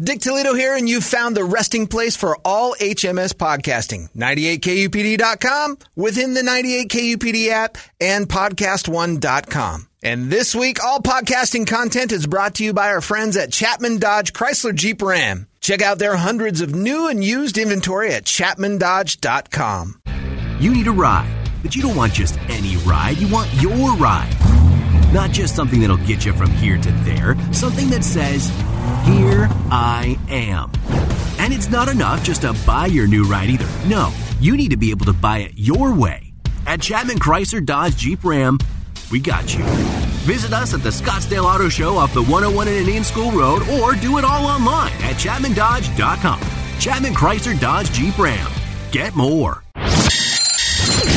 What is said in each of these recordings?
Dick Toledo here, and you've found the resting place for all HMS podcasting. 98kupd.com, within the 98kupd app, and podcast1.com. And this week, all podcasting content is brought to you by our friends at Chapman Dodge Chrysler Jeep Ram. Check out their hundreds of new and used inventory at chapmandodge.com. You need a ride, but you don't want just any ride. You want your ride. Not just something that'll get you from here to there, something that says, Here I am. And it's not enough just to buy your new ride either. No, you need to be able to buy it your way. At Chapman Chrysler Dodge Jeep Ram, we got you. Visit us at the Scottsdale Auto Show off the 101 and Indian School Road or do it all online at chapmandodge.com. Chapman Chrysler Dodge Jeep Ram. Get more.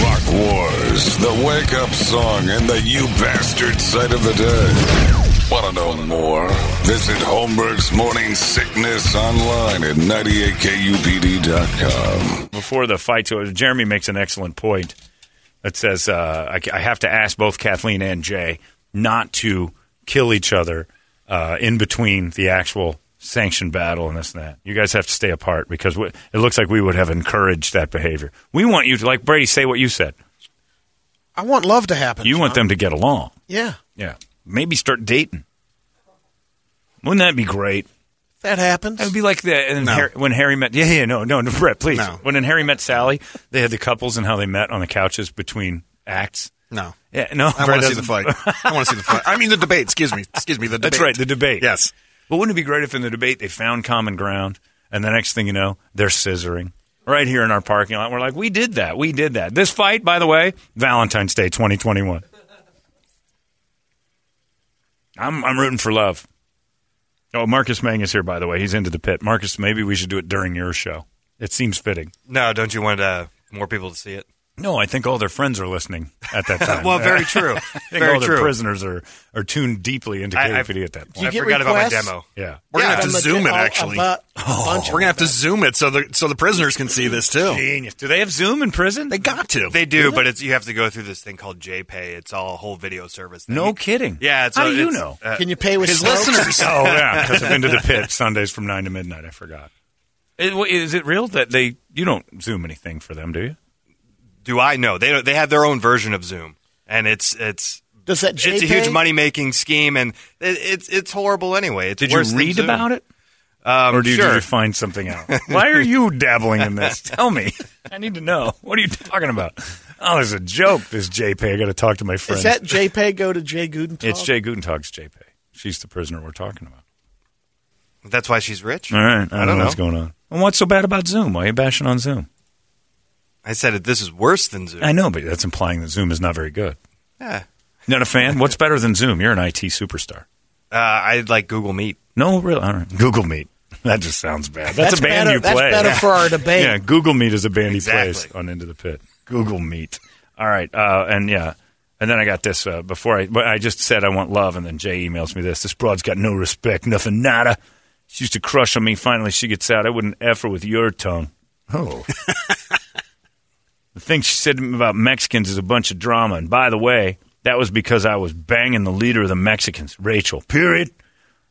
Rock Wars, the wake up song and the you bastard sight of the day. Want to know more? Visit Holmberg's Morning Sickness online at 98kupd.com. before the fight, so Jeremy makes an excellent point that says uh, I, I have to ask both Kathleen and Jay not to kill each other uh, in between the actual sanctioned battle and this and that. You guys have to stay apart because we, it looks like we would have encouraged that behavior. We want you to, like Brady, say what you said. I want love to happen. You want them to get along. Yeah, Yeah. Maybe start dating. Wouldn't that be great? that happens. It would be like the and No. Harry, when Harry met. Yeah, yeah, no, no, no, Brett, please. No. When in Harry met Sally, they had the couples and how they met on the couches between acts. no. Yeah, no, I want to see the fight. I want to see the fight. I mean the debate. Excuse me. Excuse me. The debate. That's right, the debate. Yes. But wouldn't it be great if in the debate they found common ground, and the next thing you know, they're scissoring right here in our parking lot. We're like, we did that, we did that. This fight, by the way, Valentine's Day, 2021. I'm I'm rooting for love. Oh, Marcus Mang is here, by the way. He's into the pit. Marcus, maybe we should do it during your show. It seems fitting. No, don't you want uh, more people to see it? No, I think all their friends are listening at that time. Well, very true. I think Very all their true. prisoners are, are tuned deeply into I- KFD at that you point. I get forgot about my demo. Yeah. We're gonna have to zoom it actually. We're gonna have to zoom it so the so the prisoners can see this too. Genius. Do they have Zoom in prison? They got to. They do, but it's you have to go through this thing called JPay. It's all a whole video service. Thing. No kidding. Yeah. It's How a- do you it's, know? uh, Can you pay with his Strokes? listeners? Oh yeah, because I've been to the pit Sundays from nine to midnight. I forgot. Is, is it real that they you don't Zoom anything for them, do you? Do I know? They they have their own version of Zoom, and it's it's Does that it's a huge money making scheme, and it, it's it's horrible anyway. It's Did you read about it, Um, or did sure. you find something out? Why are you dabbling in this? Tell me. I need to know. What are you talking about? Oh, it's a joke. This JPay. I got to talk to my friend. Is that JPay go to Jay Gutentag? it's Jay Gutentag's JPay. She's the prisoner we're talking about. That's why she's rich. All right, I, don't, don't know what's going on. And what's so bad about Zoom? Why are you bashing on Zoom? I said it. This is worse than Zoom. I know, but that's implying that Zoom is not very good. Yeah. Not a fan? What's better than Zoom? You're an IT superstar. Uh, I like Google Meet. No, really. All right. Google Meet. That just sounds bad. That's, That's a band better- you that's play. better for our debate. Yeah, Google Meet is a band he plays Exactly. on Into the Pit. Google Meet. All right, uh, and yeah, and then I got this uh, before I. But I just said I want love, and then Jay emails me this. This broad's got no respect, nothing, nada. She used to crush on me. Finally, she gets out. I wouldn't f her with your tongue. Oh. the thing she said to me about Mexicans is a bunch of drama. And by the way, that was because I was banging the leader of the Mexicans, Rachel. Period.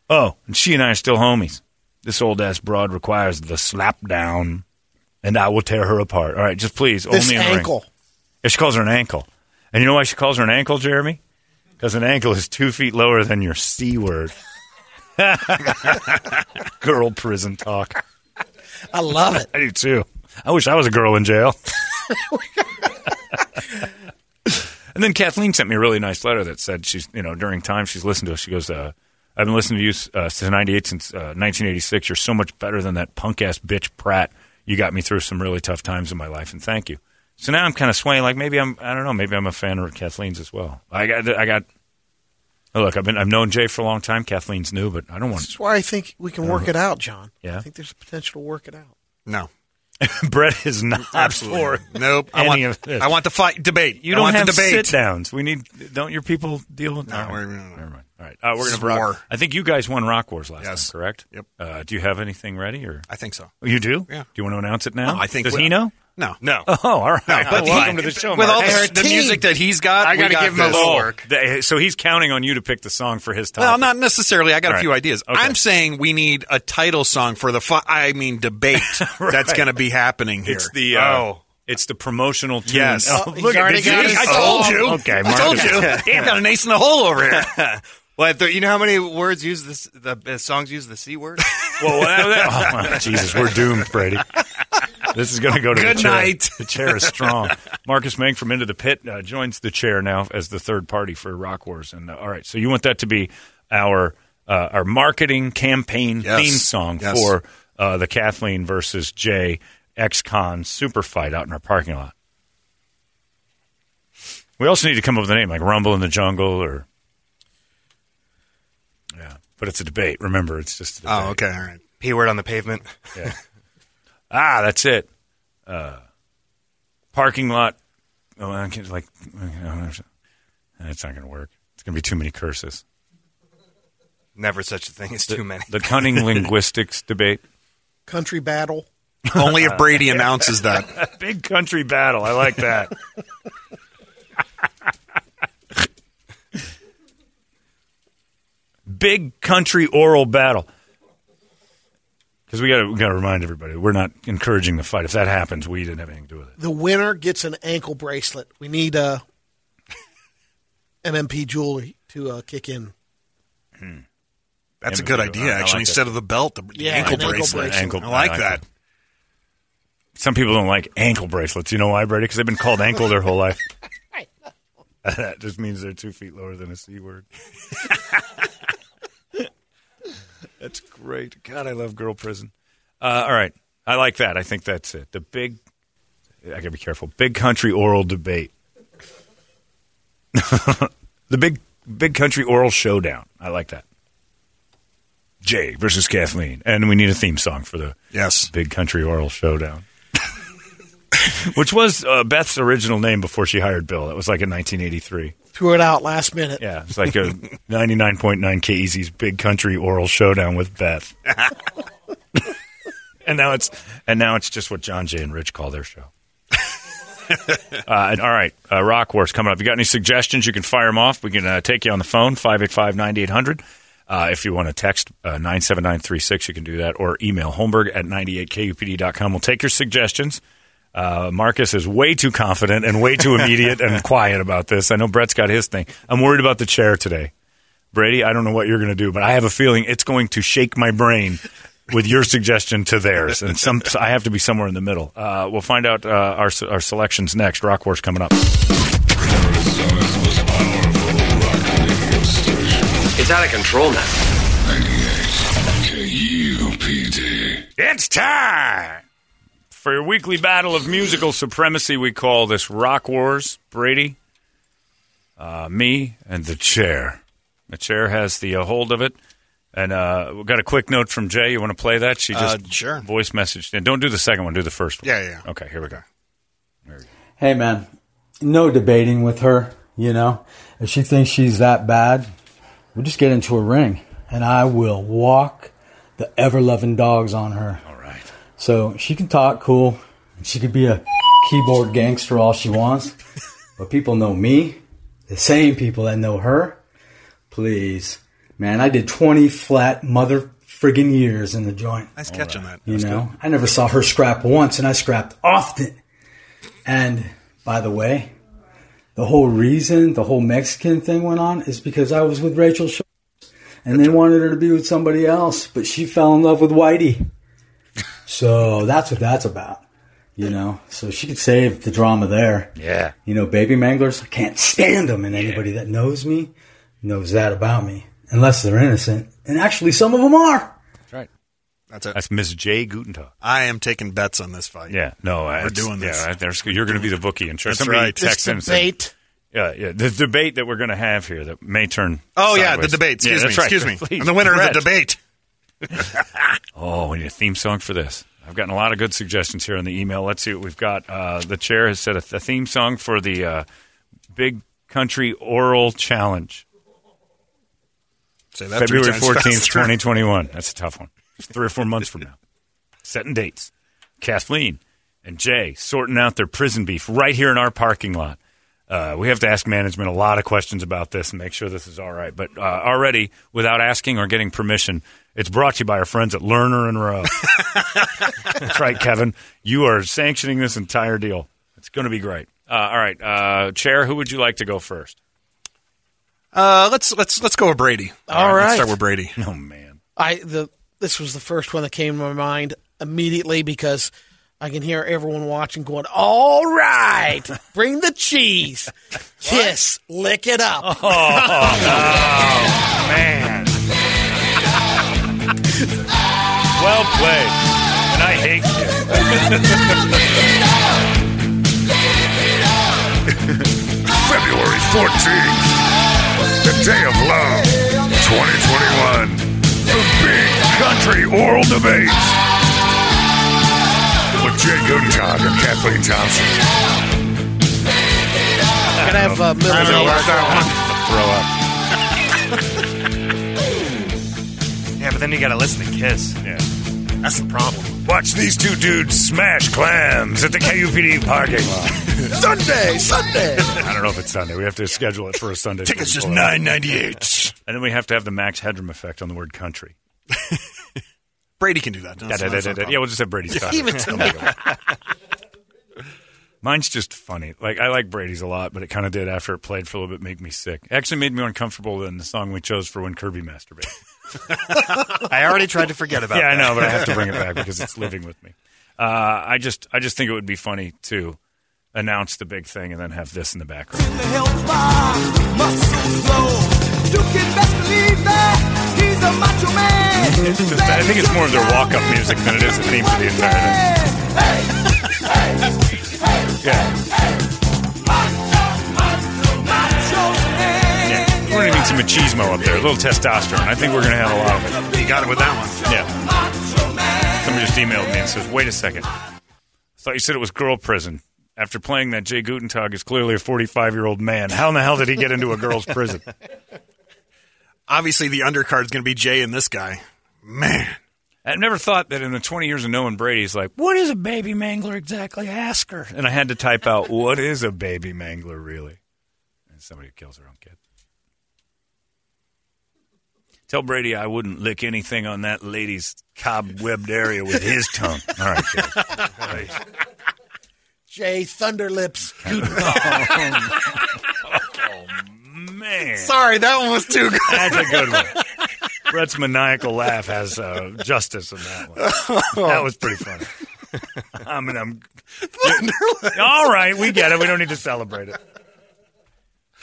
Oh, and she and I are still homies. This old ass broad requires the slap down, and I will tear her apart. All right, just please, This only in ankle. Yeah, she calls her an ankle. And you know why she calls her an ankle, Jeremy? Because an ankle is two feet lower than your C word. Girl prison talk. I love it. I do too. I wish I was a girl in jail. and then Kathleen sent me a really nice letter that said she's, you know, during time she's listened to us. She goes, uh, I've been listening to you uh, since 98, since uh, 1986. You're so much better than that punk ass bitch Pratt. You got me through some really tough times in my life, and thank you. So now I'm kind of swaying, like maybe I'm, I don't know, maybe I'm a fan of Kathleen's as well. I got, I got, oh, look, I've been, I've known Jay for a long time. Kathleen's new, but I don't want That's why I think we can work it out, John. Yeah? I think there's a potential to work it out. No, Brett is not absolutely. for Nope. I want. I want the fight debate. You I don't want have the debate. sit downs. We need. Don't your people deal with? No, All right. we're- no, no. Never mind. All right, uh, we're gonna rock. I think you guys won Rock Wars last Yes. time, correct? Yep. Uh, do you have anything ready, or I think so. Oh, you do? Yeah. Do you want to announce it now? No, I think Does we- he know? No, No. Oh, all right. No, but welcome to the show, with all the, the music that he's got. I gotta got give him a little Oh, work. so he's counting on you to pick the song for his topic. Well, not necessarily. I got All a few ideas. Okay. I'm saying we need a title song for the. Fi- I mean, debate that's going to be happening here. It's the. Uh, Oh. It's the promotional tune. Yes. Oh, Oh, look at already did you- I told you. Okay, I Mark. told you. Damn, got an ace in the hole over here. Well, if there, you know how many words use this? The, the songs use the c word. Well, well, that- oh, Jesus, we're doomed, Brady. This is going to go to Good the chair. night. The chair is strong. Marcus Mang from Into the Pit uh, joins the chair now as the third party for Rock Wars. And uh, all right, so you want that to be our uh, our marketing campaign Yes. theme song Yes. for uh, the Kathleen versus Jay X-Con super fight out in our parking lot. We also need to come up with a name like Rumble in the Jungle or yeah, but it's a debate. Remember, it's just a debate. Oh, okay, all right. P word on the pavement. Yeah. ah, that's it. Uh, parking lot. Oh, I can't, like, that's not going to work. It's going to be too many curses. Never such a thing as too many. The cunning linguistics debate. Country battle. Only if Brady announces that. Big country battle. I like that. Big country oral battle. Because we got to we got to remind everybody we're not encouraging the fight. If that happens, we didn't have anything to do with it. The winner gets an ankle bracelet. We need uh, MMP jewelry to uh, kick in. That's a good idea, I like actually. that. Instead of the belt, the, the Yeah, ankle an ankle bracelet. bracelet. Ankle- I like I like that. that. Some people don't like ankle bracelets. You know why, Brady? Because they've been called ankle their whole life. that just means they're two feet lower than a c word. That's great. God, I love girl prison. Uh, all right, I like that. I think that's it. The big. I gotta be careful. Big country oral debate. the big big country oral showdown. I like that. Jay versus Kathleen, and we need a theme song for the Yes. Big Country Oral Showdown. Which was uh, Beth's original name before she hired Bill. That was like in 1983. Threw it out last minute. Yeah, it's like a 99.9 KEZ's Big Country Oral Showdown with Beth. and now it's and now it's just what John Jay and Rich call their show. uh, and, all right, uh, Rock Wars coming up. You got any suggestions? You can fire them off. We can uh, take you on the phone 585-9800. Uh, if you want to text uh, 97936, you can do that, or email Holmberg at 98kupd.com. We'll take your suggestions. Uh, Marcus is way too confident and way too immediate and quiet about this. I know Brett's got his thing. I'm worried about the chair today. Brady, I don't know what you're going to do, but I have a feeling it's going to shake my brain with your suggestion to theirs, and some I have to be somewhere in the middle. Uh, we'll find out uh, our our selections next. Rock Wars coming up. Arizona's most powerful rock radio station. It's out of control now. 98 KUPD. It's time for your weekly battle of musical supremacy. We call this Rock Wars. Brady, uh, me, and the chair. The chair has the uh, hold of it. And uh, we got a quick note from Jay. You want to play that? She just Uh, sure. voice messaged And Don't do the second one. Do the first one. Yeah, yeah. Okay, here we go. Hey man, no debating with her, you know. If she thinks she's that bad, we'll just get into a ring and I will walk the ever loving dogs on her. So she can talk cool. She could be a keyboard gangster all she wants. But people know me, the same people that know her. Please. Man, I did 20 flat mother friggin' years in the joint. Nice catching that. You know, I never saw her scrap once, and I scrapped often. And by the way, the whole reason the whole Mexican thing went on is because I was with Rachel Schultz. and they wanted her to be with somebody else, but she fell in love with Whitey. So that's what that's about. You know, so she could save the drama there. Yeah. You know, baby manglers, I can't stand them, and anybody that knows me knows that about me, unless they're innocent. And actually, some of them are. That's right. That's it. That's Miss J. Gutentag. I am taking bets on this fight. Yeah, no, we're it's- doing this. Yeah, there's- you're going to be the bookie, and sure, That's somebody right. text This in and said- debate. Yeah, yeah, the debate that we're going to have here that may turn. Oh yeah, the sideways. debate. Yeah, Excuse me. that's right. Excuse me. Please, I'm the winner Brett. of the debate. Oh, we need a theme song for this. I've gotten a lot of good suggestions here in the email. Let's see what we've got. Uh, the chair has said a, a theme song for the uh, Big Country Oral Challenge. Say that February 14th, faster. 2021. That's a tough one. It's three or four months from now. Setting dates. Kathleen and Jay sorting out their prison beef right here in our parking lot. Uh, we have to ask management a lot of questions about this and make sure this is all right. But uh, already, without asking or getting permission, it's brought to you by our friends at Lerner and Rowe. That's right, Kevin. You are sanctioning this entire deal. It's going to be great. Uh, all right, uh, Chair, who would you like to go first? Uh, let's let's let's go with Brady. All Let's right. start with Brady. Oh man, I the this was the first one that came to my mind immediately because I can hear everyone watching going, "All right, bring the cheese, kiss, lick it up." Oh, man. Well played. And I hate you. February 14th, the day of love, 2021. The Big Country Oral debate With Jay Gutentag and Kathleen Thompson. Gonna have uh, Miller I don't know about Throw but then you got to listen to Kiss. Yeah. That's the problem. Watch these two dudes smash clams at the KUPD parking lot. Sunday, Sunday. I don't know if it's Sunday. We have to schedule it for a Sunday. Tickets just nine ninety eight. And then we have to have the Max Headroom effect on the word country. Brady can do that. No, Da- da- da- da- da- Yeah, we'll just have Brady's country. Even to me. Mine's just funny. Like I like Brady's a lot, but it kind of did after it played for a little bit make me sick. It actually made me uncomfortable than the song we chose for when Kirby masturbated. I already tried to forget about it. yeah, I know, but I have to bring it back because it's living with me. Uh, I just, I just think it would be funny to announce the big thing and then have this in the background. It's just, I think it's more of their walk-up music than it is the theme for the entire thing. Yeah. Yeah. Machismo up there, a little testosterone. I think we're gonna have a lot of it. You got it with that one. Yeah. Somebody just emailed me and says, "Wait a second. I thought you said it was girl prison. After playing that, Jay Gutentag is clearly a 45 year old man. How in the hell did he get into a girl's prison? Obviously, the undercard is going to be Jay and this guy. Man, I've never thought that in the 20 years of knowing Brady, he's like, what is a baby mangler exactly? Ask her. And I had to type out, what is a baby mangler really? And somebody who kills their own kid. Tell Brady I wouldn't lick anything on that lady's cobwebbed area with his tongue. All right, Jay. Please. Jay Thunderlips. Oh, man. sorry, that one was too good. That's a good one. Brett's maniacal laugh has uh, justice in that one. That was pretty funny. I mean, I'm. All right, we get it. We don't need to celebrate it.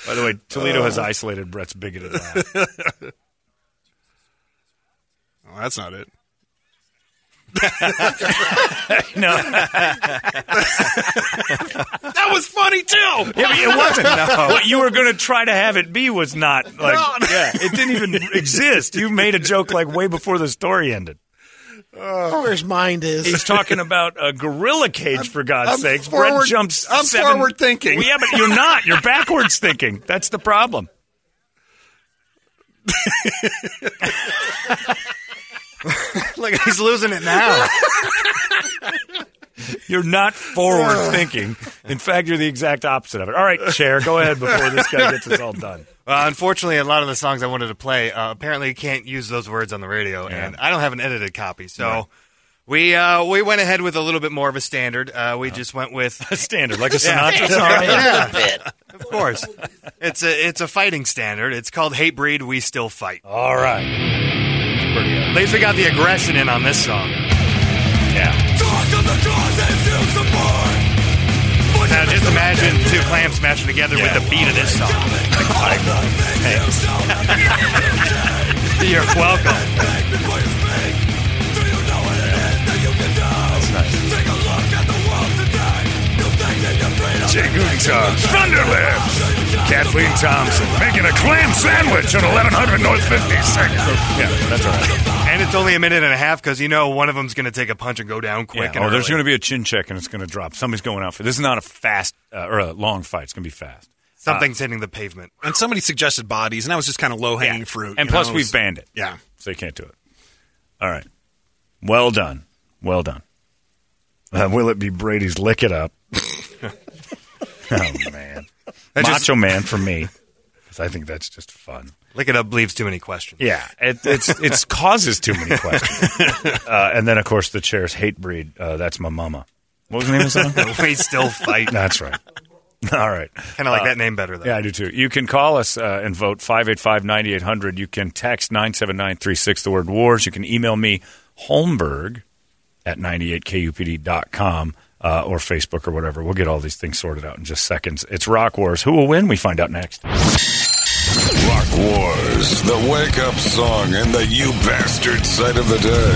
By the way, Toledo has isolated Brett's bigoted laugh. Oh, that's not it. No, That was funny too. Yeah, but it wasn't. What you were going to try to have it be was not like. Yeah, it didn't even exist. You made a joke like way before the story ended. Where his mind is. He's talking about a gorilla cage, for God's I'm sakes. forward- Brett jumps. I'm seven- forward thinking. Well, yeah, but you're not. You're backwards thinking. That's the problem. Look, he's losing it now. You're not forward thinking. In fact, you're the exact opposite of it. All right, Chair, go ahead before this guy gets us all done. Well, unfortunately, a lot of the songs I wanted to play uh, apparently can't use those words on the radio, and I don't have an edited copy. So, Right. We uh, we went ahead with a little bit more of a standard. Uh, we just went with a standard, like a Yeah. Sinatra song. yeah, of course. It's a it's a fighting standard. It's called Hatebreed. We still fight. All right. At least we got the aggression in on this song. Yeah. Now just imagine two clams smashing together with the beat of this song. Hey, You're welcome. Jay Guggenheim, Thunderlips, Kathleen Thompson making a clam sandwich on 1100 North 52nd. Yeah, that's all right. And it's only a minute and a half because you know one of them's going to take a punch and go down quick. Yeah. and Oh, there's going to be a chin check and it's going to drop. Somebody's going out for this. Is not a fast uh, or a long fight. It's going to be fast. Something's hitting the pavement. And somebody suggested bodies, and that was just kind of low hanging fruit. And plus, know, it we've banned it. Yeah. So you can't do it. All right. Well done. Well done. Uh, will it be Brady's lick it up? oh, man. That Macho just- Man for me. 'Cause I think that's just fun. Lick it up leaves too many questions. Yeah, it, it's it's causes too many questions. Uh, and then, of course, the chair's Hatebreed. Uh, that's my mama. What was the name of the song? we still fight. That's right. All right. Kind of like Uh, that name better, though. Yeah, I do too. You can call us uh, and vote 585 9800. You can text 97936, the word wars. You can email me, Holmberg at 98kupd.com uh, or Facebook or whatever. We'll get all these things sorted out in just seconds. It's Rock Wars. Who will win? We find out next. Rock Wars, the wake up song and the you bastard sight of the day.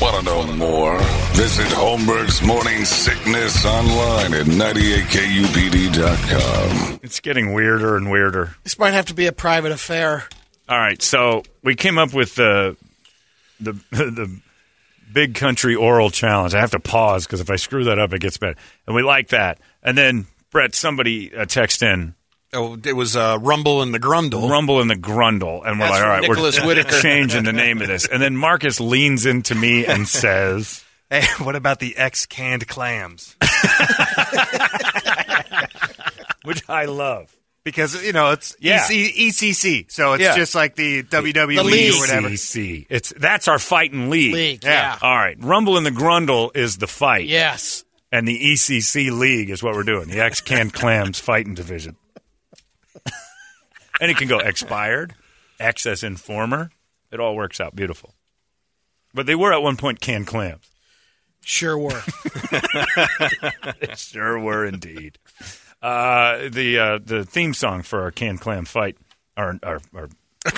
Want to know more? Visit Holmberg's Morning Sickness online at 98kupd.com. It's getting weirder and weirder. This might have to be a private affair. All right, so we came up with the the the big country oral challenge. I have to pause because if I screw that up, it gets bad. And we like that. And then Brett, somebody uh, text in Oh, it was uh, Rumble and the Grundle. Rumble and the Grundle, and we're That's like, all right, from right, Nicholas we're Whitaker. changing the name of this. And then Marcus leans into me and says, Hey, what about the ex canned clams? which I love. Because, you know, it's Yeah. EC, ECC. So it's Yeah. just like the WWE The league. or whatever. ECC. It's that's our fighting league. League, Yeah. yeah. All right, Rumble in the Grundle is the fight. Yes. and the ECC League is what we're doing. The X Canned Clams Fighting Division. and it can go expired, X as informer. It all works out beautiful. But they were at one point canned clams. Sure were. Sure were indeed. Uh, the uh, the theme song for our canned clam fight, our our, our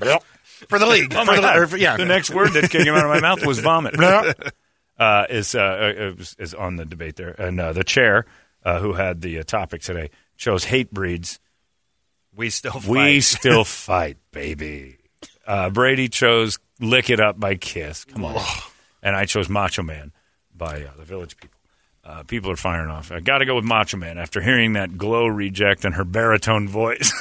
Well, For the league. Oh For my the- God. or for- yeah. The next word that came out of my mouth was vomit. uh, is, uh, uh, is is on the debate there, and uh, the chair uh, who had the uh, topic today chose Hatebreed's. We still fight. We still fight, baby. Uh, Brady chose "Lick It Up" by Kiss. Come on, and I chose "Macho Man" by uh, the Village People. Uh, people are firing off. I got to go with Macho Man after hearing that glow reject and her baritone voice.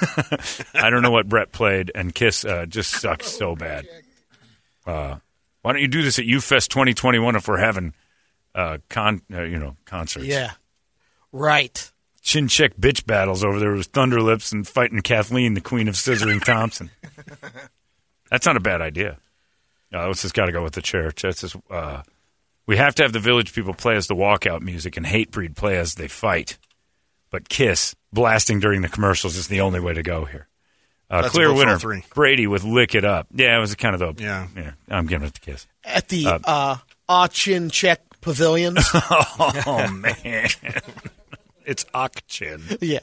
I don't know what Brett played, and Kiss uh, just sucks so bad. Uh, why don't you do this at UFest 2021 if we're having uh, con, uh, you know, concerts? yeah. Right. Chin check bitch battles over there with Thunderlips and fighting Kathleen, the queen of scissoring Thompson. That's not a bad idea. Uh, let's just got to go with the chair. That's just, uh, we have to have the village people play as the walkout music and Hatebreed play as they fight. But Kiss blasting during the commercials is the only way to go here. Uh, That's clear a vote for all winner, three. Brady with "Lick It Up." Yeah, it was kind of the Yeah. yeah. I'm giving it to Kiss. At the Uh, uh, Ah Chin Check Pavilions. oh man, it's Ak-Chin. yeah.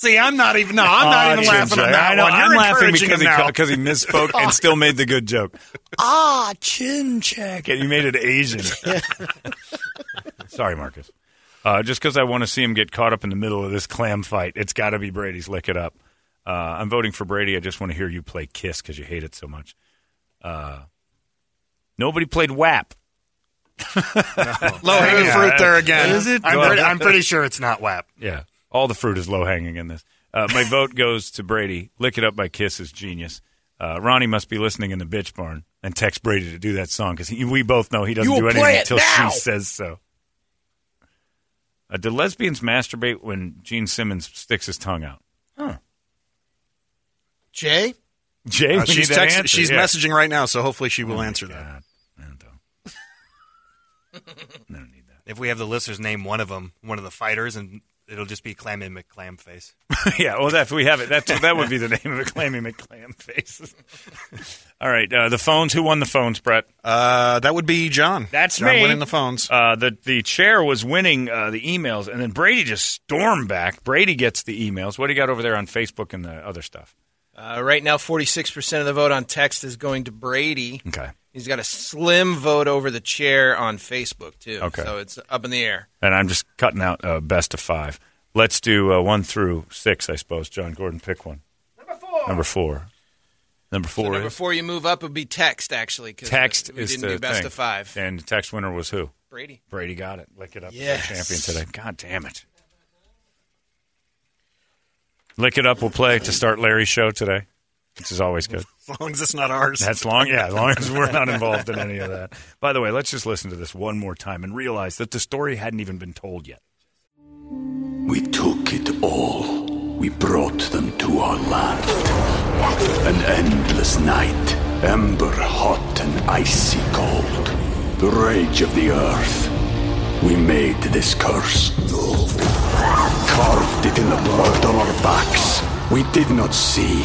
See, I'm not even. No, I'm not even Ah, laughing Chin on that I know, one. You're I'm laughing encouraging because he, him now. because he misspoke and still made the good joke. ah, chin check. And you made it Asian. Sorry, Marcus. Uh, just because I want to see him get caught up in the middle of this clam fight, it's got to be Brady's Lick It Up. Uh, I'm voting for Brady. I just want to hear you play Kiss because you hate it so much. Uh, nobody played WAP. Low hanging Yeah. fruit there again. Is it? I'm, pretty, I'm pretty sure it's not WAP. Yeah, all the fruit is low hanging in this. Uh, my vote goes to Brady. Lick it up by Kiss is genius. Uh, Ronnie must be listening in the bitch barn and text Brady to do that song because we both know he doesn't do anything until now. she says so. Uh, do lesbians masturbate when Gene Simmons sticks his tongue out? Huh. Jay? Jay, Uh, she's need text- answer, she's yeah. messaging right now, so hopefully she will answer that. I don't need that. If we have the listeners name one of them, one of the fighters, and it'll just be Clammy McClam face. yeah, well, if we have it, that's that would be the name of it. Clammy McClam face. All right, uh, the phones. Who won the phones, Brett? Uh, that would be John. That's John me. winning the phones. Uh, the the chair was winning uh, the emails, and then Brady just stormed back. Brady gets the emails. What do you got over there on Facebook and the other stuff? Uh, right now, 46% of the vote on text is going to Brady. Okay. He's got a slim vote over the chair on Facebook, too. Okay. So it's up in the air. And I'm just cutting out uh, best of five. Let's do uh, one through six, I suppose. John Gordon, pick one. Number four. Number four. Number four so is before you move up, it would be text, actually. 'cause, text. we is didn't the do best thing. of five. And the text winner was who? Brady. Brady got it. Lick it up. Yes. Champion today. God damn it. Lick it up. We'll play to start Larry's show today, which is always good. As long as it's not ours. That's long. Yeah, as long as we're not involved in any of that. By the way, let's just listen to this one more time and realize that the story hadn't even been told yet. We took it all. We brought them to our land. An endless night, ember hot and icy cold. The rage of the earth. We made this curse. Carved it in the blood on our backs. We did not see.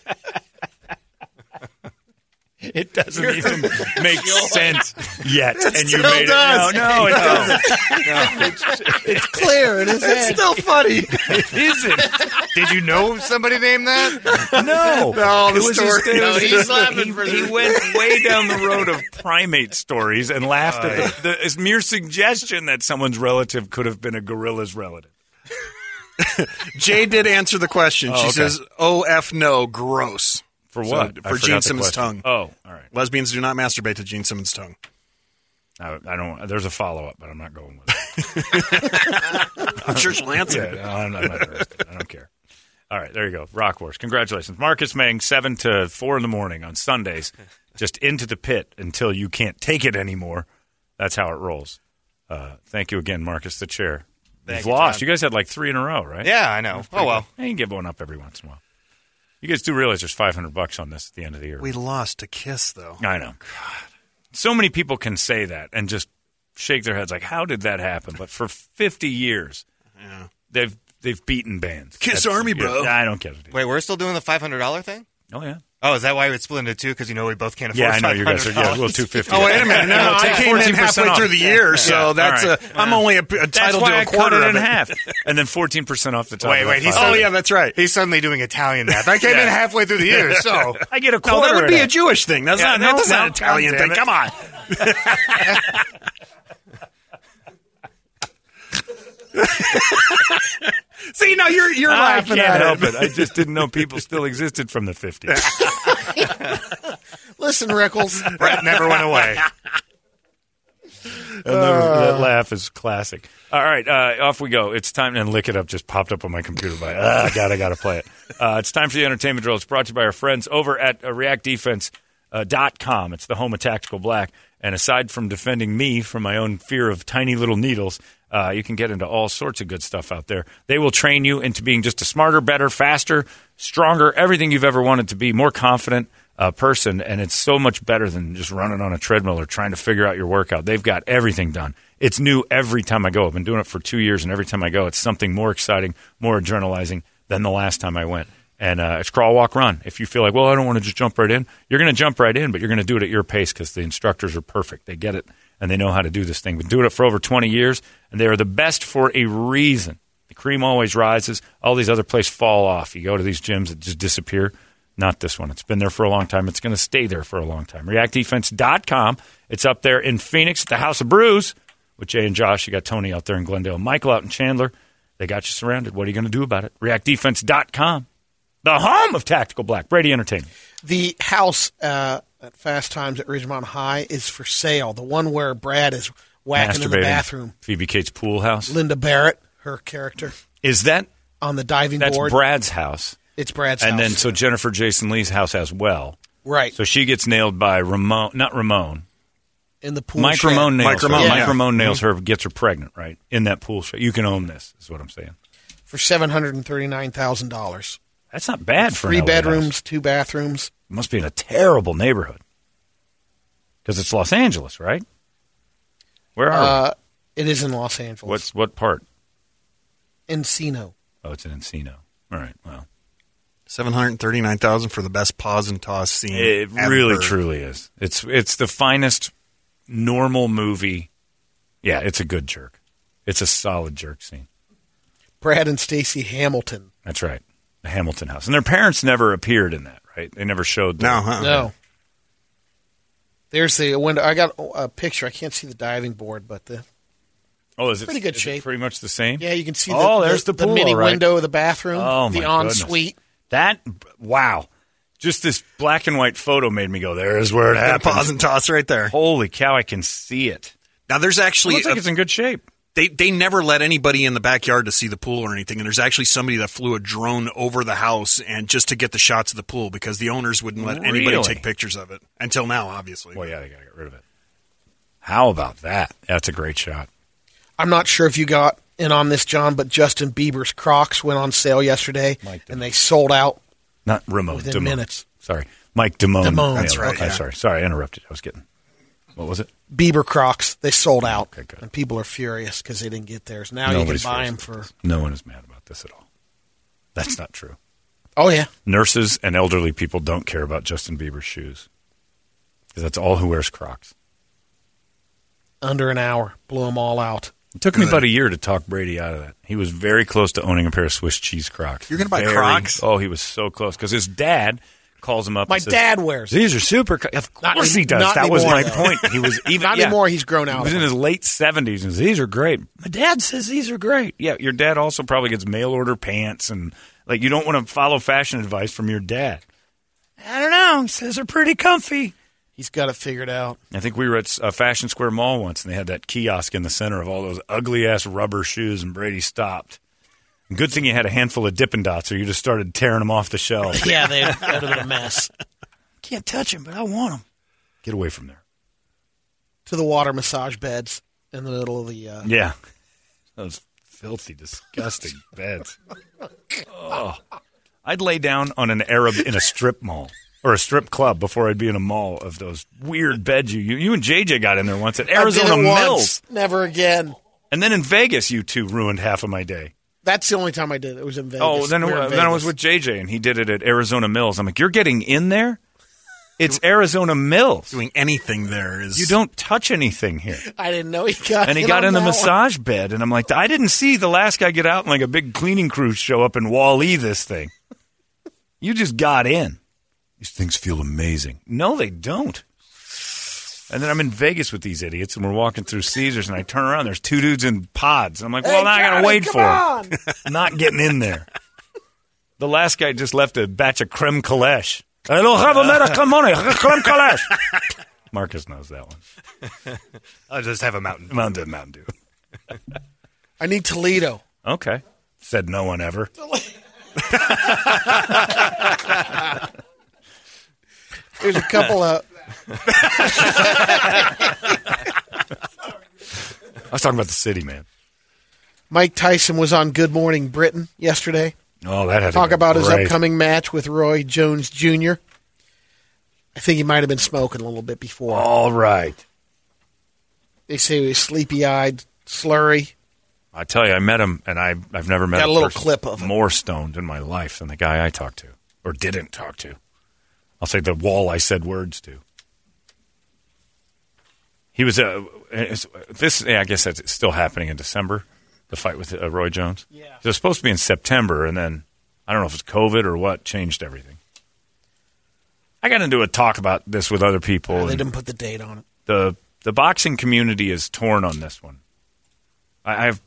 It doesn't even make sense yet, It and you made does. it. No, no, it No. doesn't. No, it's, it's clear in his It's head. still funny. It isn't. Did you know somebody named that? No, No, It the was story- just- it No, was he's just- laughing he, for he the- went way down the road of primate stories and laughed Oh, at the, the mere suggestion that someone's relative could have been a gorilla's relative. Jay did answer the question. Oh, she okay. says, "Oh f no, gross." For what? I for Gene Simmons' question. tongue. Oh, all right. Lesbians do not masturbate to Gene Simmons' tongue. I, I don't. There's a follow up, but I'm not going with it. I'm sure she'll answer. Yeah, no, I'm, I'm not interested. I don't care. All right, there you go. Rock Wars. Congratulations. Marcus Mang, 7 to 4 in the morning on Sundays, just into the pit until you can't take it anymore. That's how it rolls. Uh, thank you again, Marcus, the chair. Thank You've you, lost. Tom. You guys had like three in a row, right? Yeah, I know. Oh, well. good. You can give one up every once in a while. You guys do realize there's 500 bucks on this at the end of the year. We lost to Kiss, though. I know. God. So many people can say that and just shake their heads like, "How did that happen?" But for 50 years, Yeah. they've they've beaten bands. Kiss That's- Army, bro. I don't get it. Wait, we're still doing the five hundred dollar thing? Oh yeah. Oh, is that why it's split into two? Because you know we both can't afford. Yeah, I know you guys are. Yeah, well, $500. two fifty. Oh, wait a minute. No, no, I came in halfway off. through the year, so Yeah, that's all right. a. I'm only a, entitled That's why to a I cut quarter it of in it. half, and then fourteen percent off the top. Wait, of wait. the He's. Oh yeah, that's right. he's suddenly doing Italian math. I came Yeah. in halfway through the year, so I get a quarter. No, quarter. that would be a Jewish thing. That's Yeah, not. no, that's not no, an Italian thing. Come on. See, now you're you're laughing. I laughing can't at help it. it. I just didn't know people still existed from the fifties. Listen, Rickles. Brett never went away. And the- that laugh is classic. All right, uh, off we go. It's time, and Lick It Up just popped up on my computer. By ah, God, I got to play it. Uh, it's time for the entertainment drill. It's brought to you by our friends over at uh, ReactDefense.com. It's the home of Tactical Black. And aside from defending me from my own fear of tiny little needles, uh, you can get into all sorts of good stuff out there. They will train you into being just a smarter, better, faster, stronger, everything you've ever wanted to be, more confident uh, person. And it's so much better than just running on a treadmill or trying to figure out your workout. They've got everything done. It's new every time I go. I've been doing it for two years, and every time I go, it's something more exciting, more adrenalizing than the last time I went. And uh, it's crawl, walk, run. If you feel like, well, I don't want to just jump right in, you're going to jump right in, but you're going to do it at your pace because the instructors are perfect. They get it and they know how to do this thing. We've been doing it for over 20 years, and they are the best for a reason. The cream always rises. All these other places fall off. You go to these gyms that just disappear. Not this one. It's been there for a long time. It's going to stay there for a long time. ReactDefense.com. It's up there in Phoenix at the House of Brews with Jay and Josh. You got Tony out there in Glendale, Michael out in Chandler. They got you surrounded. What are you going to do about it? ReactDefense.com. The home of Tactical Black. Brady Entertainment. The house uh, at Fast Times at Ridgemont High is for sale. The one where Brad is whacking in the bathroom. Phoebe Cates pool house. Linda Barrett, her character, Is that on the diving that's board. That's Brad's house? It's Brad's house. and house. then so Jennifer Jason Leigh's house as well. Right. So she gets nailed by Ramon, not Ramon. in the pool Mike shed. Ramone nails Mike her. Ramone, Mike yeah. Ramone nails mm-hmm. her, gets her pregnant, right? In that pool shed. You can own this, is what I'm saying. for seven hundred and thirty nine thousand dollars. That's not bad for an Three LA bedrooms, house. two bathrooms. It must be in a terrible neighborhood. Because it's Los Angeles, right? Where are Uh, it is in Los? Angeles. What's what part? Encino? Oh, it's in Encino. All right. Well, Seven hundred thirty-nine thousand for the best pause and toss scene. it ever. really, truly is. It's it's the finest normal movie. Yeah, it's a good jerk. It's a solid jerk scene. Brad and Stacy Hamilton. That's right. The Hamilton house. And their parents never appeared in that, right? They never showed them. No, huh? No. There's the window. I got a picture. I can't see the diving board, but the Oh, is it Pretty good is it shape. pretty much the same? yeah, you can see. The, Oh, there's the, the, pool, mini all right. window of the bathroom. Oh, the my goodness. ensuite. That wow. Just this black and white photo made me go, there's where it Got a happened. pause and toss right there. Holy cow, I can see it. Now there's It actually looks like a- it's in good shape. They they never let anybody in the backyard to see the pool or anything. And there's actually somebody that flew a drone over the house and just to get the shots of the pool because the owners wouldn't let anybody take pictures of it until now, obviously. Well, yeah, they got to get rid of it. How about that? That's a great shot. I'm not sure if you got in on this, John, but Justin Bieber's Crocs went on sale yesterday, and they sold out. Not Ramon. Within Damone. minutes. Sorry. Mike Damone. Damone. That's Yeah, right, Okay, yeah. sorry. Sorry, I interrupted. I was getting. What was it? Bieber Crocs. They sold out, Okay, good. and people are furious because they didn't get theirs. Now Nobody's you can buy them for. No one is mad about this at all. That's not true. Oh yeah, Nurses and elderly people don't care about Justin Bieber's shoes. Because that's all who wears Crocs. under an hour, blew them all out. It took me about a year to talk Brady out of that. He was very close to owning a pair of Swiss cheese Crocs. You're gonna buy Very- Crocs? Oh, he was so close because his dad calls him up. My says, dad wears. These are super. co-" Of course any- he does. not That was my though. point. He was even Not yeah. anymore. He's grown out. He was in his late seventies and says, these are great. My dad says these are great. Yeah, your dad also probably gets mail order pants and like you don't want to follow fashion advice from your dad. I don't know. He says they're pretty comfy. He's got it figured out. I think we were at uh, Fashion Square Mall once, and they had that kiosk in the center of all those ugly ass rubber shoes, and Brady stopped. And good thing you had a handful of Dippin' Dots, or you just started tearing them off the shelf. Yeah, they would have been a mess. Can't touch them, but I want them. Get away from there. To the water massage beds in the middle of the. Uh, Yeah, those filthy, disgusting beds. Oh. I'd lay down on an Arab in a strip mall or a strip club before I'd be in a mall of those weird beds. You you, you and JJ got in there once at I did Arizona it once, Mills, Never again. and then in Vegas, you two ruined half of my day. That's the only time I did it. It was in Vegas. Oh, then, We it, in then I was with JJ, and he did it at Arizona Mills. I'm like, you're getting in there? It's Arizona Mills. Doing anything there is You don't touch anything here. I didn't know he got. And he in got on in the that one. massage bed, and I'm like, I didn't see the last guy get out and like a big cleaning crew show up and wall-e this thing. You just got in. These things feel amazing. No, they don't. And then I'm in Vegas with these idiots, and we're walking through Caesars, and I turn around, there's two dudes in pods. And I'm like, well, Hey, now I gotta wait for for 'em. on. Not getting in there. The last guy just left a batch of creme kalesh. I don't have a medical money. Creme kalesh. Marcus knows that one. I'll just have a mountain. Mountain Mountain Dew. I need Toledo. Okay. Said no one ever. There's a couple of. I was talking about the city, man. Mike Tyson was on Good Morning Britain yesterday. Oh, that had Talk about his upcoming match with Roy Jones Jr. I think he might have been smoking a little bit before. All right. They say he was sleepy eyed, slurry. I tell you, I met him, and I, I've never met Got a little clip of it. more stoned in my life than the guy I talked to, or didn't talk to. I'll say the wall I said words to. He was uh, this. yeah, I guess that's still happening in December. The fight with uh, Roy Jones. Yeah. it was supposed to be in September, and then I don't know if it's COVID or what changed everything. I got into a talk about this with other people. They didn't put the date on it. the the boxing community is torn on this one. I, I have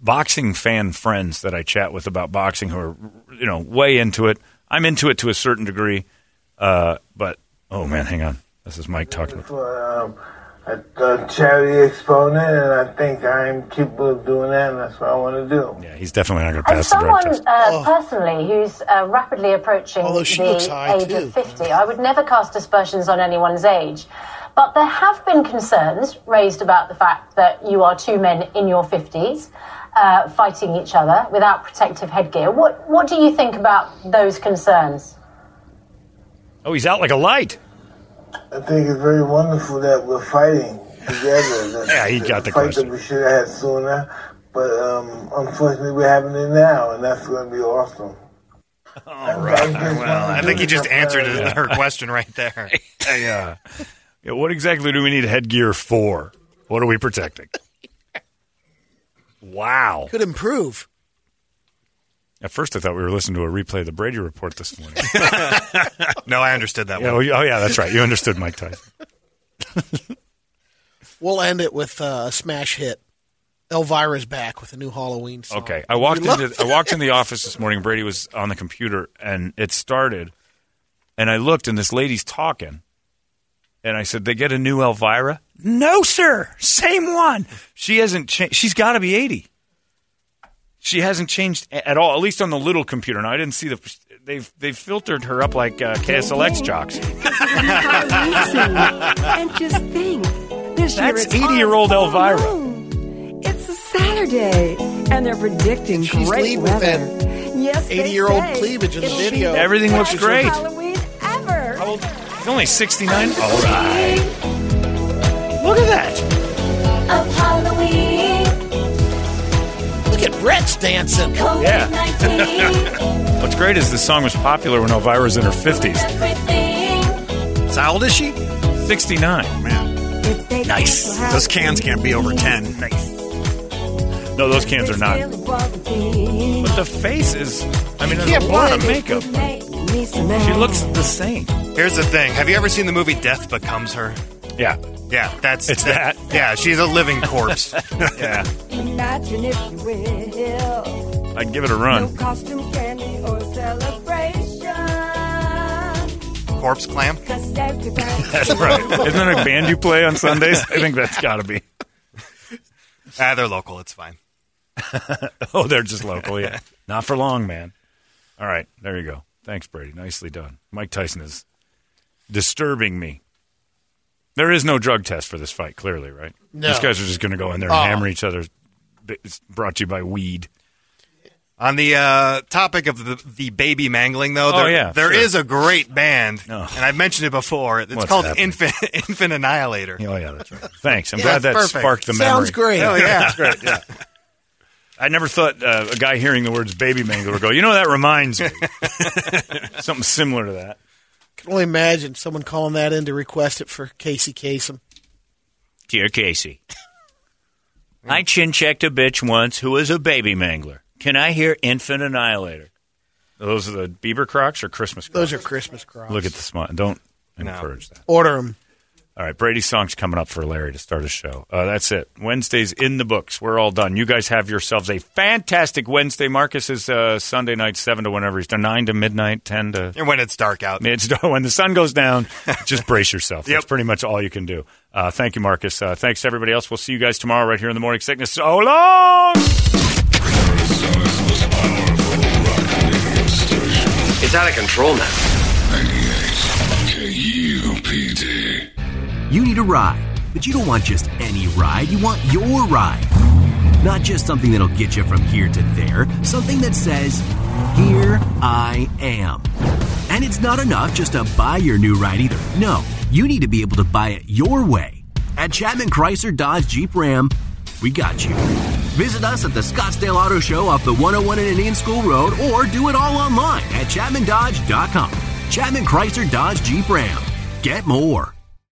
boxing fan friends that I chat with about boxing who are you know way into it. I'm into it to a certain degree, uh, but oh man, hang on. This is Mike talking. Um, a, a charity exponent, and I think I'm capable of doing that, and that's what I want to do. Yeah, he's definitely not going to As pass the drug someone test. uh, personally who's uh, rapidly approaching Although she looks the age too. of 50, I would never cast aspersions on anyone's age. But there have been concerns raised about the fact that you are two men in your 50s uh, fighting each other without protective headgear. What, what do you think about those concerns? Oh, he's out like a light. I think it's very wonderful that we're fighting together. That- Yeah, he got the fight question. that we should have had sooner, but um, unfortunately we're having it now, and that's going to be awesome. All right. Well, I think he just answered Yeah. her question right there. Hey, uh, yeah, what exactly do we need headgear for? What are we protecting? Wow. Could improve. At first, I thought we were listening to a replay of the Brady Report this morning. no, I understood that Yeah, one. oh, yeah, that's right. You understood Mike Tyson. We'll end it with uh, a smash hit. Elvira's back with a new Halloween song. Okay, I walked We love into I walked in the office this morning. Brady was on the computer, and it started, and I looked, and this lady's talking, and I said, "They get a new Elvira." No, sir, same one. She hasn't changed. She's got to be eighty. She hasn't changed at all, at least on the little computer. Now I didn't see the. They've they've filtered her up like uh, KSLX jocks. and just think, this That's it's 80-year-old Elvira. moon. It's a Saturday, and they're predicting She's great leading with weather. that yes, they 80-year-old cleavage in the video. Everything looks great. Halloween ever. He's only sixty nine. All right, look at that. Of Halloween, Look at Brett's dancing. Yeah. What's great is this song was popular when Elvira's in her 50s. So how old is she? 69. Man, Nice. those cans can't be over ten. Nice. No, those cans are not. But the face is, I mean, there's can't a lot of makeup. She looks the same. Here's the thing. Have you ever seen the movie Death Becomes Her? Yeah. Yeah, that's It's that. Yeah, she's a living corpse. Yeah. imagine if you will. I'd give it a run. No costume, candy, or celebration. corpse clam. That's right. Isn't that a band you play on Sundays? I think that's got to be. Ah, they're local. It's fine. Oh, they're just local, yeah. Not for long, man. All right, there you go. Thanks, Brady. Nicely done. Mike Tyson is disturbing me. There is no drug test for this fight, clearly, right? No. These guys are just going to go in there and Oh. hammer each other. It's brought to you by weed. On the uh, topic of the, the baby mangling, though, Oh, there, yeah, there sure. is a great band, Oh. and I've mentioned it before. It's What's called happening? Infant, Infant Annihilator. Oh, yeah, that's right. Thanks. I'm Yeah, glad that perfect. sparked the memory. Sounds great. Oh, yeah. That's great, yeah. I never thought uh, a guy hearing the words baby mangler would go, you know, that reminds me. Something similar to that. Can only imagine someone calling that in to request it for Casey Kasem. Dear Casey, I chin checked a bitch once who was a baby mangler. Can I hear Infant Annihilator? Those are the Bieber Crocs or Christmas Crocs? Those are Christmas crops. Look at the smile. Don't encourage that. Order them. All right, Brady's song's coming up for Larry to start a show. Uh, that's it. Wednesday's in the books. We're all done. You guys have yourselves a fantastic Wednesday. Marcus is uh, Sunday night, 7 to whenever he's done, 9 to midnight, 10 to. And when it's dark out. It's when the sun goes down, just brace yourself. Yep. That's pretty much all you can do. Uh, thank you, Marcus. Uh, thanks to everybody else. We'll see you guys tomorrow right here in the morning sickness. So long. It's out of control now. You need a ride, but you don't want just any ride. You want your ride. Not just something that'll get you from here to there, something that says, Here I am. And it's not enough just to buy your new ride either. No, you need to be able to buy it your way. At Chapman Chrysler Dodge Jeep Ram, we got you. Visit us at the Scottsdale Auto Show off the 101 in Indian School Road or do it all online at ChapmanDodge.com. Chapman Chrysler Dodge Jeep Ram. Get more.